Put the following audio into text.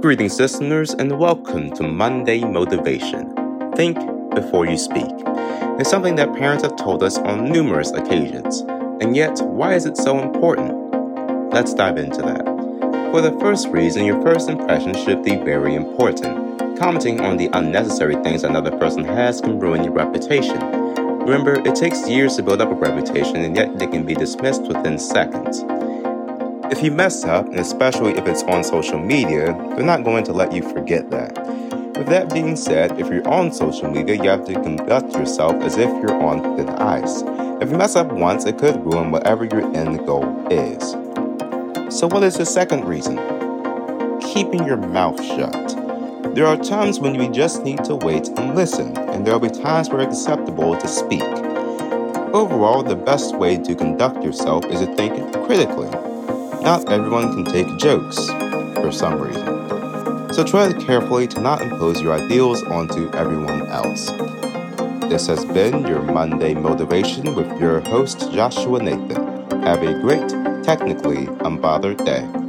Greetings, listeners, and welcome to Monday Motivation. Think before you speak. It's something that parents have told us on numerous occasions. And yet, why is it so important? Let's dive into that. For the first reason, your first impression should be very important. Commenting on the unnecessary things another person has can ruin your reputation. Remember, it takes years to build up a reputation, and yet they can be dismissed within seconds. If you mess up, and especially if it's on social media, they're not going to let you forget that. With that being said, if you're on social media, you have to conduct yourself as if you're on thin ice. If you mess up once, it could ruin whatever your end goal is. So, what is the second reason? Keeping your mouth shut. There are times when you just need to wait and listen, and there will be times where it's acceptable to speak. Overall, the best way to conduct yourself is to think critically not everyone can take jokes for some reason. So tread carefully to not impose your ideals onto everyone else. This has been your Monday Motivation with your host, Joshua Nathan. Have a great, technically unbothered day.